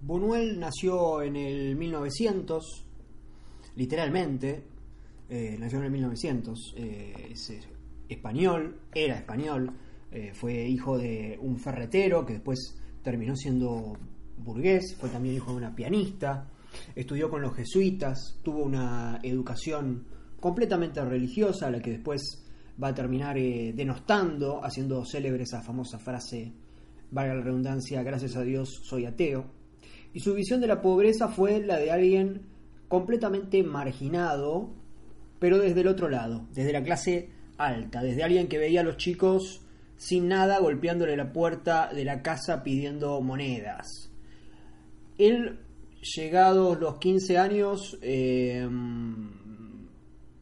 Buñuel nació en el 1900, literalmente, eh, nació en el 1900, eh, es español, era español, eh, fue hijo de un ferretero que después terminó siendo burgués, fue también hijo de una pianista, estudió con los jesuitas, tuvo una educación completamente religiosa, la que después va a terminar denostando, haciendo célebre esa famosa frase, valga la redundancia, gracias a Dios soy ateo. Y su visión de la pobreza fue la de alguien completamente marginado, pero desde el otro lado, desde la clase alta, desde alguien que veía a los chicos sin nada golpeándole la puerta de la casa pidiendo monedas. Él, llegados los 15 años, eh,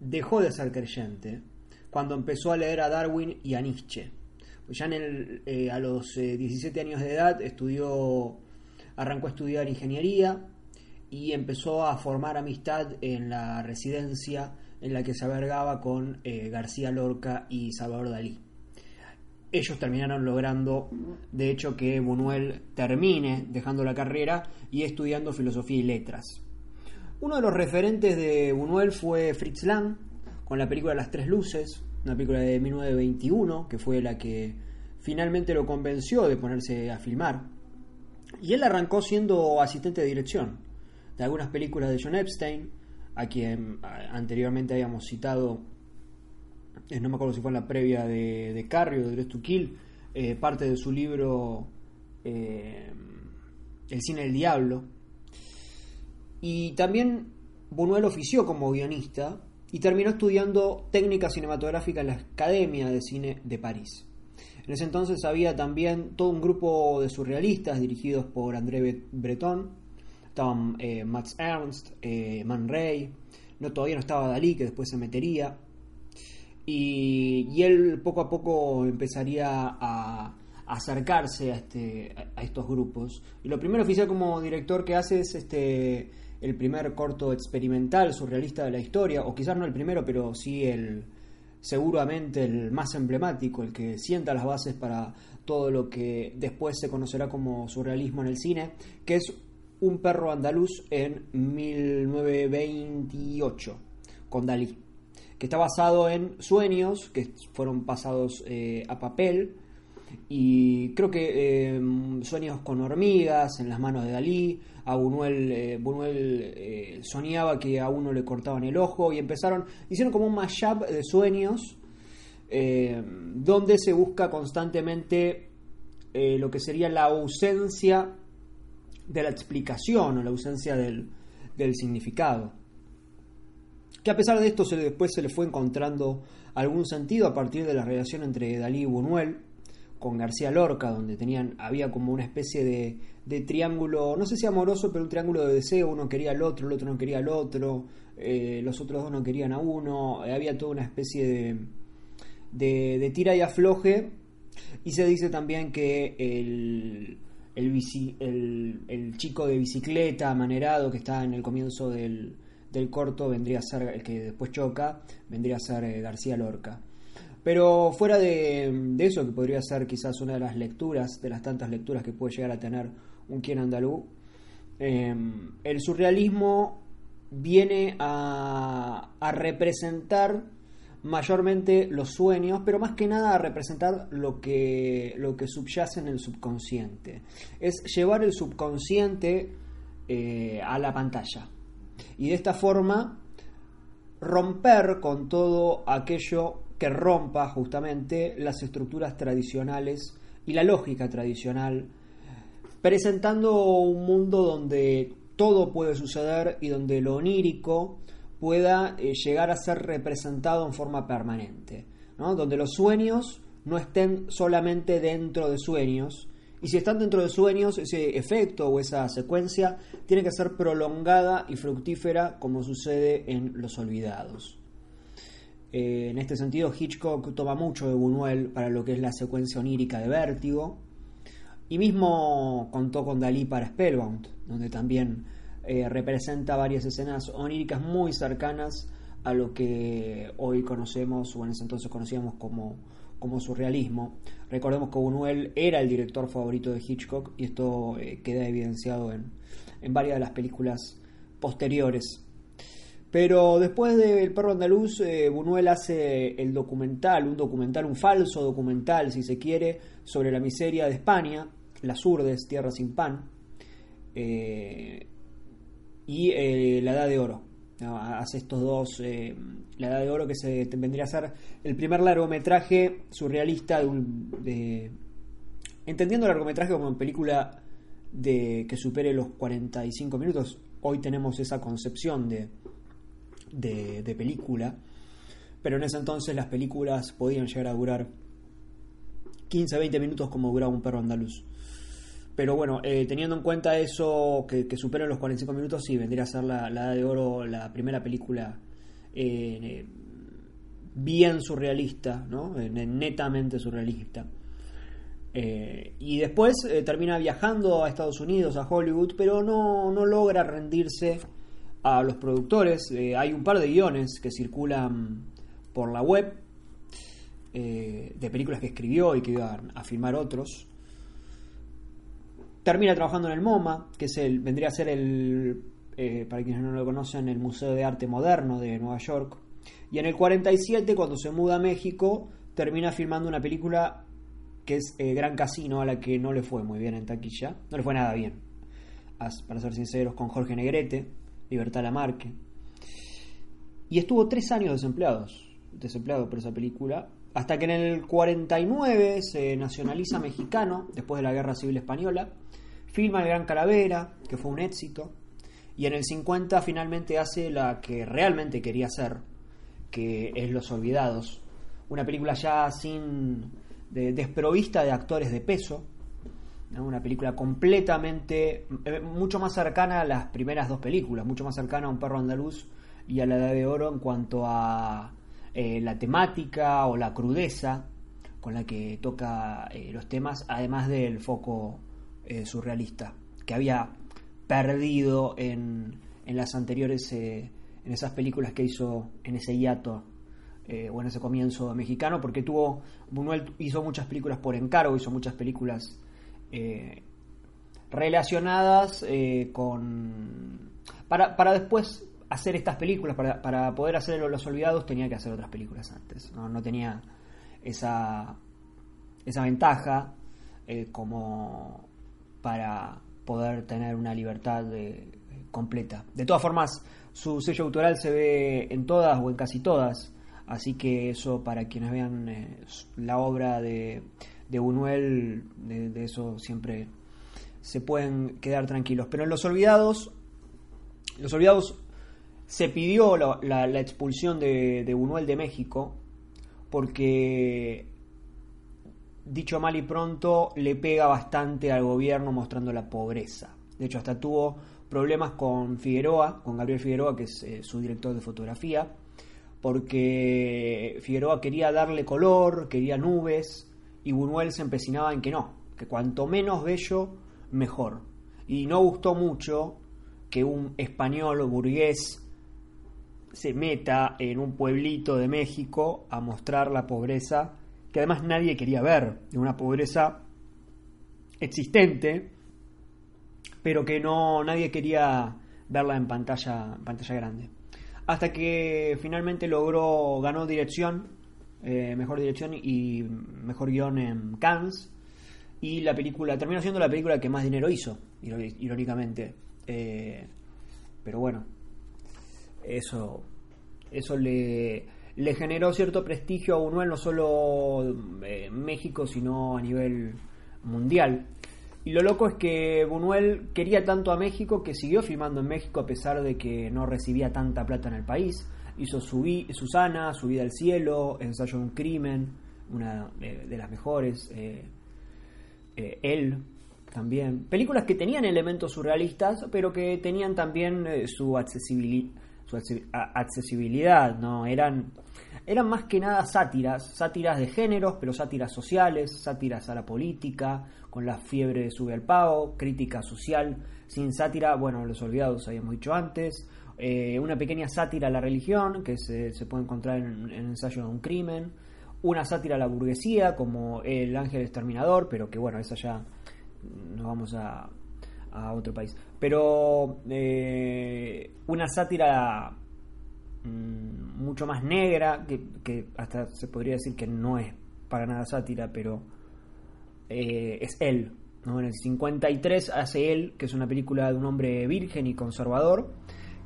dejó de ser creyente cuando empezó a leer a Darwin y a Nietzsche. Ya en el, eh, a los eh, 17 años de edad estudió, arrancó a estudiar ingeniería y empezó a formar amistad en la residencia en la que se albergaba con eh, García Lorca y Salvador Dalí. Ellos terminaron logrando, de hecho, que Buñuel termine dejando la carrera y estudiando filosofía y letras. Uno de los referentes de Buñuel fue Fritz Lang, con la película Las Tres Luces, una película de 1921, que fue la que finalmente lo convenció de ponerse a filmar. Y él arrancó siendo asistente de dirección de algunas películas de John Epstein, a quien anteriormente habíamos citado, eh, no me acuerdo si fue en la previa de, de Carrie o de Dress to Kill, eh, parte de su libro eh, El cine del diablo. Y también Buñuel ofició como guionista y terminó estudiando técnica cinematográfica en la Academia de Cine de París. En ese entonces había también todo un grupo de surrealistas dirigidos por André Breton, estaban eh, Max Ernst, eh, Man Ray, no, todavía no estaba Dalí, que después se metería, y, él poco a poco empezaría a, acercarse a, este, a estos grupos. Y lo primero oficial como director que hace es este el primer corto experimental surrealista de la historia, o quizás no el primero, pero sí el seguramente el más emblemático, el que sienta las bases para todo lo que después se conocerá como surrealismo en el cine, que es Un perro andaluz en 1928, con Dalí, que está basado en sueños que fueron pasados eh, a papel, y creo que eh, Sueños con hormigas en las manos de Dalí, a Buñuel, eh, eh, soñaba que a uno le cortaban el ojo y empezaron, hicieron como un mashup de sueños eh, donde se busca constantemente lo que sería la ausencia de la explicación o la ausencia del, del significado. Que a pesar de esto se, después se le fue encontrando algún sentido a partir de la relación entre Dalí y Buñuel con García Lorca, donde tenían, había como una especie de, de, triángulo, no sé si amoroso, pero un triángulo de deseo, uno quería al otro, el otro no quería al otro, eh, los otros dos no querían a uno, eh, había toda una especie de, de, de, tira y afloje, y se dice también que el, el, el, el chico de bicicleta manerado que está en el comienzo del, del corto vendría a ser, el que después choca, vendría a ser eh, García Lorca. Pero fuera de, eso, que podría ser quizás una de las lecturas, de las tantas lecturas que puede llegar a tener un quien andalú, eh, el surrealismo viene a, a, representar mayormente los sueños, pero más que nada a representar lo que, lo que subyace en el subconsciente. Es llevar el subconsciente eh, a la pantalla. Y de esta forma romper con todo aquello que rompa justamente las estructuras tradicionales y la lógica tradicional, presentando un mundo donde todo puede suceder y donde lo onírico pueda eh, llegar a ser representado en forma permanente, ¿no? donde los sueños no estén solamente dentro de sueños, y si están dentro de sueños, ese efecto o esa secuencia tiene que ser prolongada y fructífera como sucede en Los Olvidados. Eh, en este sentido, Hitchcock toma mucho de Buñuel para lo que es la secuencia onírica de Vértigo. Y mismo contó con Dalí para Spellbound, donde también eh, representa varias escenas oníricas muy cercanas a lo que hoy conocemos, o en ese entonces conocíamos como, como surrealismo. Recordemos que Buñuel era el director favorito de Hitchcock y esto eh, queda evidenciado en, en varias de las películas posteriores. Pero después de El perro andaluz, eh, Buñuel hace el documental, un documental, un falso documental, si se quiere, sobre la miseria de España, las urdes, tierra sin pan, eh, y eh, La Edad de Oro. Hace estos dos, La Edad de Oro, que se vendría a ser el primer largometraje surrealista de, un, entendiendo el largometraje como película de que supere los 45 minutos. Hoy tenemos esa concepción de de, película, pero en ese entonces las películas podían llegar a durar 15, 20 minutos como duraba un perro andaluz. Pero bueno, eh, teniendo en cuenta eso, que, que supera los 45 minutos, sí, vendría a ser la, Edad de Oro, la primera película eh, bien surrealista, ¿no? Eh, netamente surrealista. y después termina viajando a Estados Unidos, a Hollywood, pero no, no logra rendirse a los productores. Eh, hay un par de guiones que circulan por la web eh, de películas que escribió y que iba a filmar otros. Termina trabajando en el MoMA, que es el, vendría a ser el, eh, para quienes no lo conocen, el Museo de Arte Moderno de Nueva York. Y en el 47, cuando se muda a México, termina filmando una película que es Gran Casino, a la que no le fue muy bien en taquilla. No le fue nada bien, para ser sinceros, con Jorge Negrete Libertad Lamarque. Y estuvo tres años desempleados, desempleado por esa película, hasta que en el 49 se nacionaliza mexicano, después de la Guerra Civil Española, filma El Gran Calavera, que fue un éxito, y en el 50 finalmente hace la que realmente quería hacer, que es Los Olvidados, una película ya sin desprovista de actores de peso, una película completamente, eh, mucho más cercana a las primeras dos películas, mucho más cercana a Un perro andaluz y a La Edad de Oro en cuanto a eh, la temática o la crudeza con la que toca eh, los temas, además del foco surrealista que había perdido en, en las anteriores, en esas películas que hizo en ese hiato o en ese comienzo mexicano, porque tuvo, Buñuel hizo muchas películas por encargo, hizo muchas películas eh, relacionadas eh, con... Para, para, después hacer estas películas, para, para, poder hacer Los Olvidados, tenía que hacer otras películas antes. No, tenía esa, esa ventaja eh, como para poder tener una libertad completa. De todas formas, su sello autoral se ve en todas o en casi todas, así que eso para quienes vean la obra de de Buñuel, de, eso siempre se pueden quedar tranquilos. Pero en Los Olvidados, Los Olvidados se pidió la, expulsión de, de, de México porque, dicho mal y pronto, le pega bastante al gobierno mostrando la pobreza. De hecho, hasta tuvo problemas con Figueroa, con Gabriel Figueroa, que es eh, su director de fotografía, porque Figueroa quería darle color, quería nubes, y Buñuel se empecinaba en que no, que cuanto menos bello, mejor. Y no gustó mucho que un español burgués se meta en un pueblito de México a mostrar la pobreza que además nadie quería ver, de una pobreza existente, pero que no nadie quería verla en pantalla, pantalla grande. Hasta que finalmente logró, ganó dirección eh, mejor dirección y mejor guion en Cannes. Y la película terminó siendo la película que más dinero hizo, irónicamente. Eh, pero bueno, eso, eso le, generó cierto prestigio a Buñuel, no solo en eh, México, sino a nivel mundial. Y lo loco es que Buñuel quería tanto a México que siguió filmando en México a pesar de que no recibía tanta plata en el país hizo Susana, Su vida al cielo, Ensayo de un crimen, una de, las mejores, eh, eh, Él también. Películas que tenían elementos surrealistas, pero que tenían también eh, su, su accesibilidad, ¿no? Eran, eran más que nada sátiras, sátiras de géneros, pero sátiras sociales, sátiras a la política, con la fiebre de sube al pago, crítica social, sin sátira, bueno, los olvidados habíamos dicho antes, eh, una pequeña sátira a la religión que se, puede encontrar en, el ensayo de un crimen, una sátira a la burguesía, como El Ángel Exterminador, pero que bueno, esa ya nos vamos a, a otro país. Pero eh, una sátira mm, mucho más negra, que, hasta se podría decir que no es para nada sátira, pero eh, es él. En el 53 hace él, que es una película de un hombre virgen y conservador,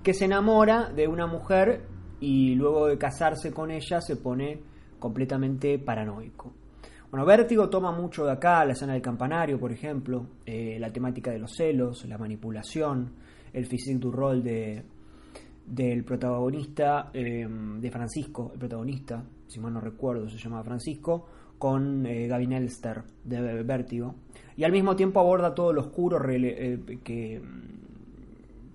que se enamora de una mujer y luego de casarse con ella se pone completamente paranoico. Bueno, Vértigo toma mucho de acá, la escena del campanario, por ejemplo, eh, la temática de los celos, la manipulación, el physique du rol de, del protagonista, em, de Francisco, el protagonista, si mal no recuerdo, se llama Francisco, con eh, Gavin Elster de Vértigo. Y al mismo tiempo aborda todo lo oscuro eh, que,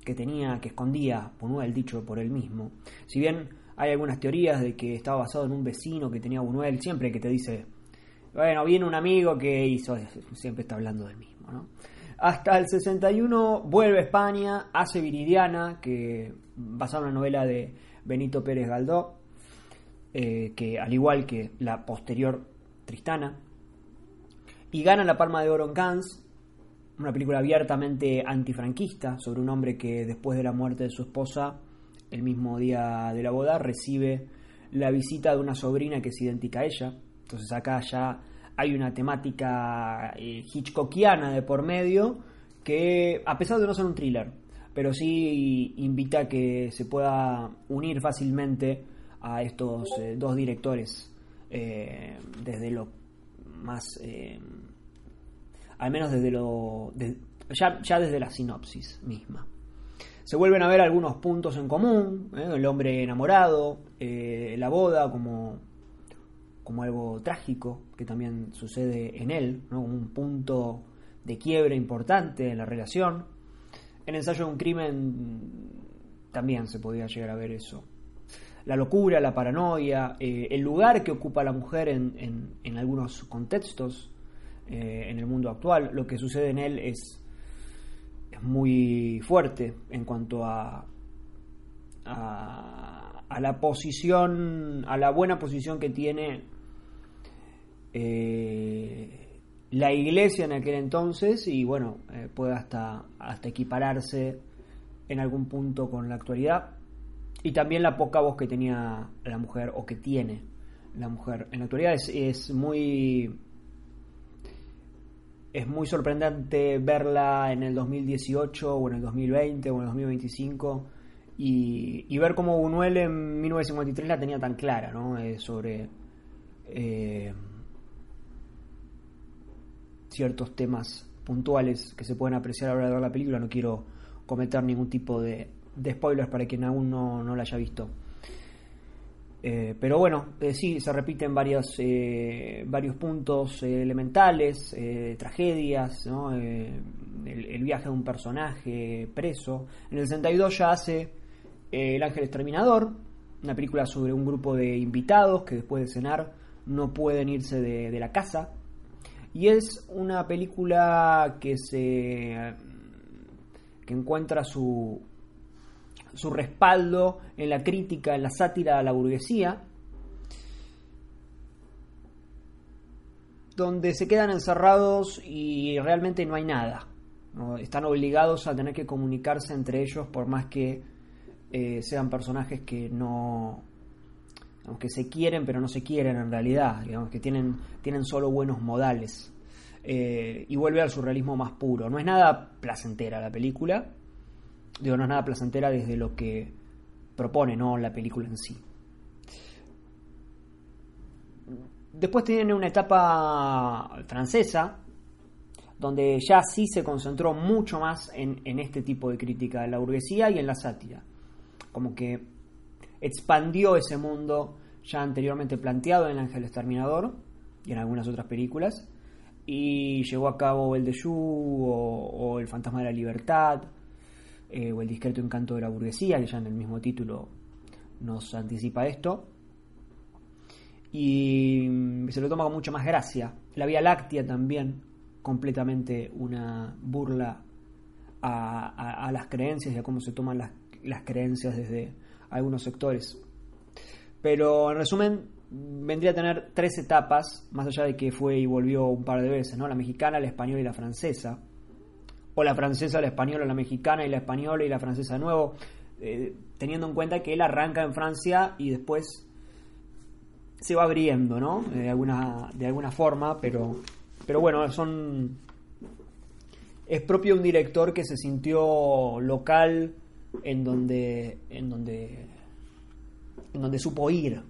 que tenía, que escondía Buñuel, dicho por él mismo. Si bien hay algunas teorías de que estaba basado en un vecino que tenía Buñuel, siempre que te dice bueno, viene un amigo que hizo, siempre está hablando del mismo, ¿no? Hasta el 61 vuelve a España, hace Viridiana, que basada en una novela de Benito Pérez Galdó, eh, que al igual que la posterior Tristana, y gana la Palma de Oro en Cannes, una película abiertamente antifranquista sobre un hombre que después de la muerte de su esposa, el mismo día de la boda, recibe la visita de una sobrina que es idéntica a ella, entonces acá ya hay una temática eh, hitchcockiana de por medio que, a pesar de no ser un thriller, pero sí invita a que se pueda unir fácilmente a estos eh, dos directores eh, desde lo más al menos desde lo ya, desde la sinopsis misma se vuelven a ver algunos puntos en común el hombre enamorado la boda como como algo trágico que también sucede en él, ¿no? un punto de quiebre importante en la relación. En ensayo de un crimen también se podía llegar a ver eso. La locura, la paranoia, eh, el lugar que ocupa la mujer en, en, algunos contextos eh, en el mundo actual, lo que sucede en él es, es muy fuerte en cuanto a, a, la posición, a la buena posición que tiene eh, la iglesia en aquel entonces y bueno, eh, puede hasta, hasta equipararse en algún punto con la actualidad. Y también la poca voz que tenía la mujer o que tiene la mujer en la actualidad. Es, es muy es muy sorprendente verla en el 2018 o en el 2020 o en el 2025 y, y ver cómo Buñuel en 1953 la tenía tan clara ¿no? Eh, sobre ciertos temas puntuales que se pueden apreciar a la hora de ver la película. No quiero cometer ningún tipo de, spoilers para quien aún no, no la haya visto. Eh, pero bueno, eh, sí, se repiten varios, eh, varios puntos elementales, tragedias, el, viaje de un personaje preso. En el 62 ya hace El Ángel Exterminador, una película sobre un grupo de invitados que después de cenar no pueden irse de la casa y es una película que se que encuentra su su respaldo en la crítica, en la sátira a la burguesía, donde se quedan encerrados y realmente no hay nada. Están obligados a tener que comunicarse entre ellos por más que eh, sean personajes que no, aunque se quieren pero no se quieren en realidad, digamos que tienen, tienen solo buenos modales. Eh, y vuelve al surrealismo más puro. No es nada placentera la película, digo, no es nada placentera desde lo que propone, no la película en sí. Después tiene una etapa francesa, donde ya sí se concentró mucho más en, en este tipo de crítica de la burguesía y en la sátira. Como que expandió ese mundo ya anteriormente planteado en El Ángel Exterminador y en algunas otras películas, y llevó a cabo El de Yu o, El Fantasma de la Libertad eh, o El Discreto Encanto de la Burguesía, que ya en el mismo título nos anticipa esto. Y se lo toma con mucha más gracia. La Vía Láctea también, completamente una burla a, las creencias y a cómo se toman las, las creencias desde algunos sectores. Pero en resumen, vendría a tener tres etapas, más allá de que fue y volvió un par de veces, ¿no? La mexicana, la española y la francesa. O la francesa, la española, la mexicana y la española y la francesa de nuevo. Eh, teniendo en cuenta que él arranca en Francia y después se va abriendo, ¿no? De alguna, de alguna forma, pero, pero bueno, son... Es propio un director que se sintió local en donde, en donde, en donde supo ir.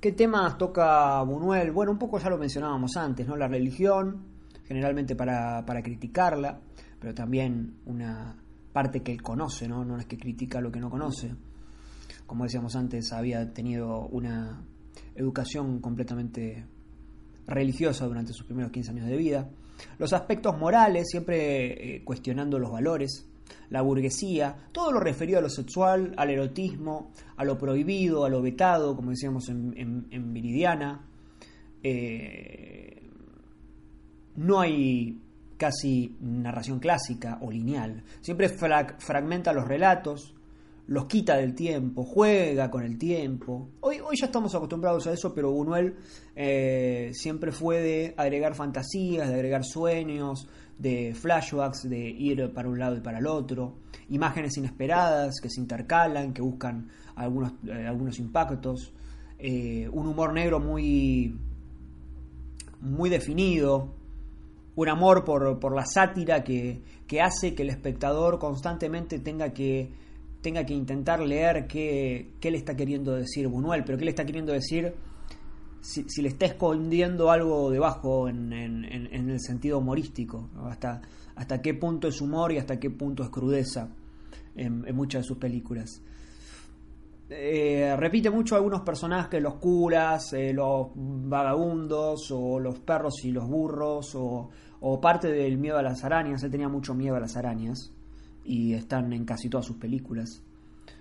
¿Qué temas toca Buñuel? Bueno, un poco ya lo mencionábamos antes, ¿no? La religión, generalmente para, para criticarla, pero también una parte que él conoce, ¿no? No es que critica lo que no conoce. Como decíamos antes, había tenido una educación completamente religiosa durante sus primeros 15 años de vida. Los aspectos morales, siempre eh, cuestionando los valores, la burguesía, todo lo referido a lo sexual, al erotismo, a lo prohibido, a lo vetado, como decíamos en, Viridiana. Eh, no hay casi narración clásica o lineal. Siempre fragmenta los relatos, los quita del tiempo, juega con el tiempo. Hoy, hoy ya estamos acostumbrados a eso, pero Buñuel eh, siempre fue de agregar fantasías, de agregar sueños, de flashbacks, de ir para un lado y para el otro, imágenes inesperadas que se intercalan, que buscan algunos, eh, algunos impactos, eh, un humor negro muy, muy definido, un amor por, por la sátira que, que hace que el espectador constantemente tenga que tenga que intentar leer qué, qué le está queriendo decir Buñuel, pero qué le está queriendo decir si, si le está escondiendo algo debajo en, en, el sentido humorístico, hasta, hasta qué punto es humor y hasta qué punto es crudeza en, muchas de sus películas. Eh, repite mucho algunos personajes, los curas, eh, los vagabundos, o los perros y los burros, o, parte del miedo a las arañas. Él tenía mucho miedo a las arañas y están en casi todas sus películas.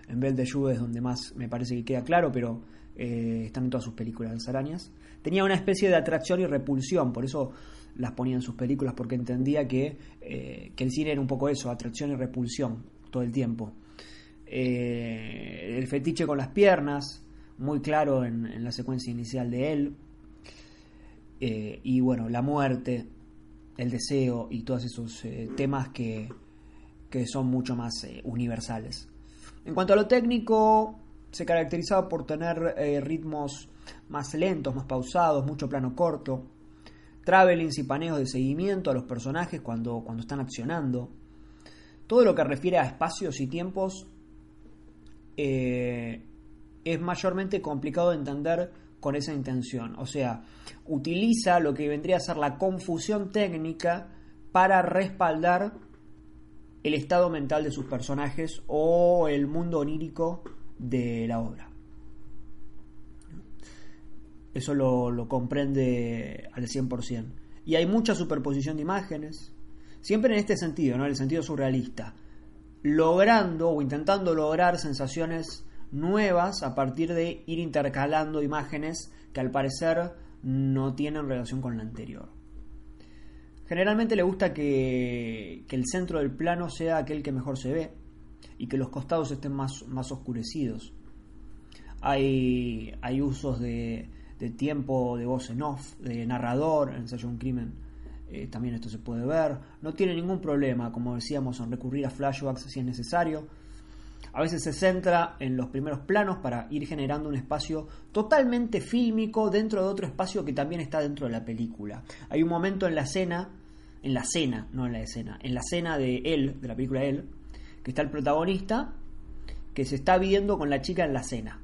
En Belle de es donde más me parece que queda claro, pero eh, están en todas sus películas las arañas. Tenía una especie de atracción y repulsión, por eso las ponía en sus películas, porque entendía que, eh, que el cine era un poco eso, atracción y repulsión todo el tiempo. Eh, el fetiche con las piernas, muy claro en, la secuencia inicial de él. y bueno, la muerte, el deseo y todos esos temas que, que son mucho más eh, universales. En cuanto a lo técnico, se caracterizaba por tener eh, ritmos más lentos, más pausados, mucho plano corto, travelings y paneos de seguimiento a los personajes cuando, cuando están accionando. Todo lo que refiere a espacios y tiempos eh, es mayormente complicado de entender con esa intención. O sea, utiliza lo que vendría a ser la confusión técnica para respaldar el estado mental de sus personajes o el mundo onírico de la obra. Eso lo, comprende al 100%. Y hay mucha superposición de imágenes, siempre en este sentido, ¿no? en el sentido surrealista, logrando o intentando lograr sensaciones nuevas a partir de ir intercalando imágenes que al parecer no tienen relación con la anterior. Generalmente le gusta que, el centro del plano sea aquel que mejor se ve y que los costados estén más, más oscurecidos. Hay, hay usos de, tiempo de voz en off, de narrador en ensayo un crimen. Eh, también esto se puede ver. No tiene ningún problema, como decíamos, en recurrir a flashbacks si es necesario. A veces se centra en los primeros planos para ir generando un espacio totalmente fílmico dentro de otro espacio que también está dentro de la película. Hay un momento en la escena en la cena, no en la escena, en la cena de él, de la película Él, que está el protagonista que se está viendo con la chica en la cena.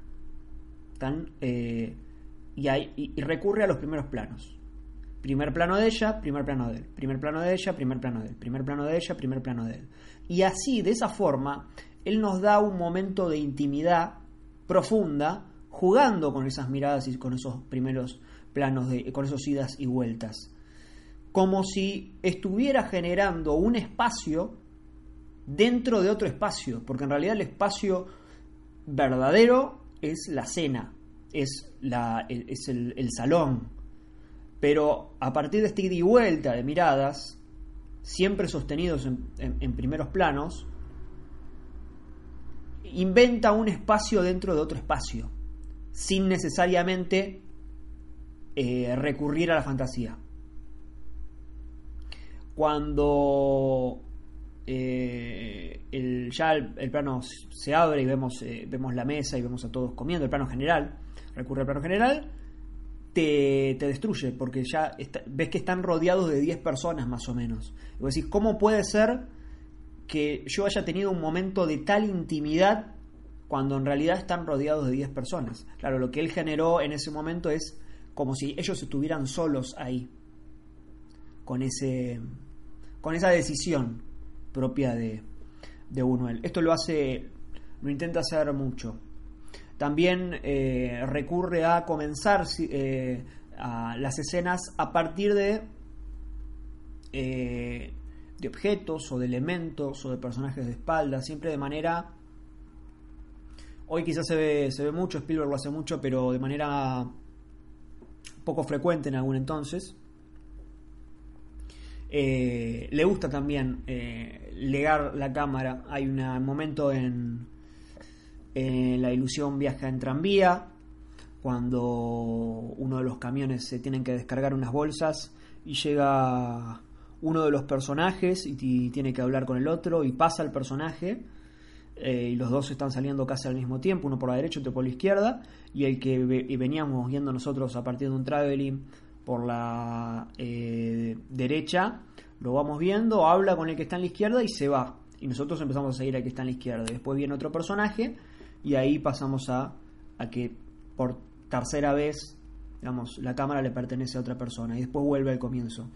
Eh, y, y, recurre a los primeros planos. Primer plano de ella, primer plano de él. Primer plano de ella, primer plano de él. Primer plano de ella, primer plano de él. Y así, de esa forma, él nos da un momento de intimidad profunda, jugando con esas miradas y con esos primeros planos, de, con esos idas y vueltas como si estuviera generando un espacio dentro de otro espacio, porque en realidad el espacio verdadero es la cena, es, la, es el, salón, pero a partir de esta ida y vuelta de miradas, siempre sostenidos en primeros planos, inventa un espacio dentro de otro espacio. sin necesariamente eh, recurrir a la fantasía. Cuando eh, el, ya el, plano se abre y vemos, eh, vemos la mesa y vemos a todos comiendo, el plano general, recurre al plano general, te, destruye, porque ya ves que están rodeados de 10 personas más o menos. Y vos decís, ¿cómo puede ser que yo haya tenido un momento de tal intimidad cuando en realidad están rodeados de 10 personas? Claro, lo que él generó en ese momento es como si ellos estuvieran solos ahí, con, ese, con esa decisión propia de, de. Esto lo hace, lo intenta hacer mucho. También eh, recurre a comenzar eh, a las escenas a partir de, eh, de objetos o de elementos o de personajes de espalda, siempre de manera... Hoy quizás se ve, se ve mucho, Spielberg lo hace mucho, pero de manera poco frecuente en algún entonces. Le gusta también legar la cámara. Hay un momento en, La ilusión viaja en tranvía, cuando uno de los camiones se tienen que descargar unas bolsas y llega uno de los personajes y, tiene que hablar con el otro y pasa el personaje eh, y los dos están saliendo casi al mismo tiempo, uno por la derecha y otro por la izquierda, y el que veníamos viendo nosotros a partir de un traveling por la eh, derecha, lo vamos viendo, habla con el que está en la izquierda y se va. Y nosotros empezamos a seguir al que está en la izquierda. después viene otro personaje y ahí pasamos a, a que por tercera vez, digamos, la cámara le pertenece a otra persona y después vuelve al comienzo.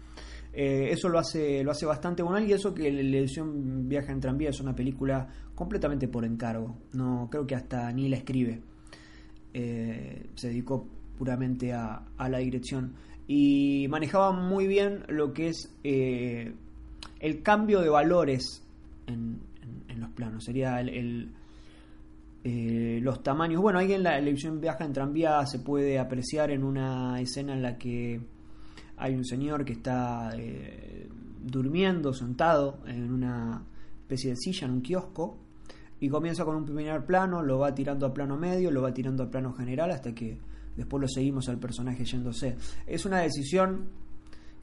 Eh, eso lo hace, lo hace bastante bueno y eso que la edición Viaja en Tranvía es una película completamente por encargo. No creo que hasta ni la escribe. Eh, se dedicó puramente a, la dirección y manejaba muy bien lo que es eh, el cambio de valores en, los planos. Sería el, los tamaños. Bueno, ahí en la, edición Viaja en Tranvía se puede apreciar en una escena en la que hay un señor que está eh, durmiendo, sentado en una especie de silla, en un kiosco, y comienza con un primer plano, lo va tirando a plano medio, lo va tirando a plano general hasta que después lo seguimos al personaje yéndose. Es una decisión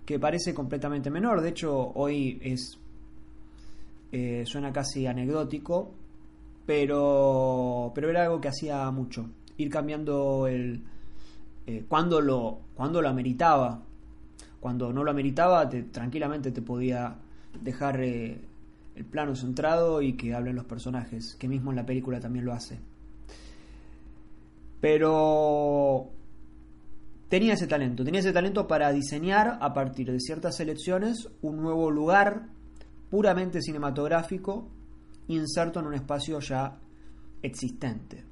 que parece completamente menor, de hecho hoy es eh, suena casi anecdótico, pero, pero era algo que hacía mucho, ir cambiando el... Eh, cuando, lo, cuando lo ameritaba, cuando no lo ameritaba, te, tranquilamente te podía dejar eh, el plano centrado y que hablen los personajes, que mismo en la película también lo hace. Pero tenía ese talento, tenía ese talento para diseñar a partir de ciertas selecciones un nuevo lugar puramente cinematográfico inserto en un espacio ya existente.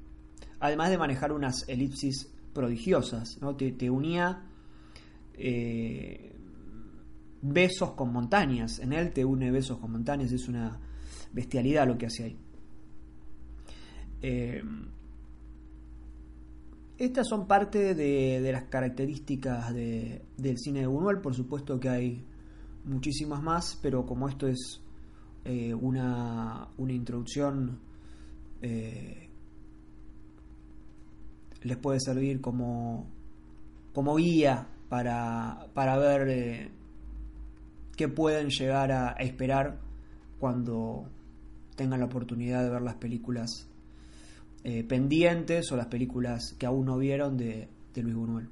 Además de manejar unas elipsis prodigiosas, ¿no? te, unía eh, besos con montañas. En él te une besos con montañas, es una bestialidad lo que hace ahí. Eh, estas son parte de, las características del cine de Buñuel, por supuesto que hay muchísimas más, pero como esto es eh, una, una, introducción, les puede servir como, como guía para, para ver eh, qué pueden llegar a, esperar cuando tengan la oportunidad de ver las películas eh, pendientes o las películas que aún no vieron de, de Luis Buñuel.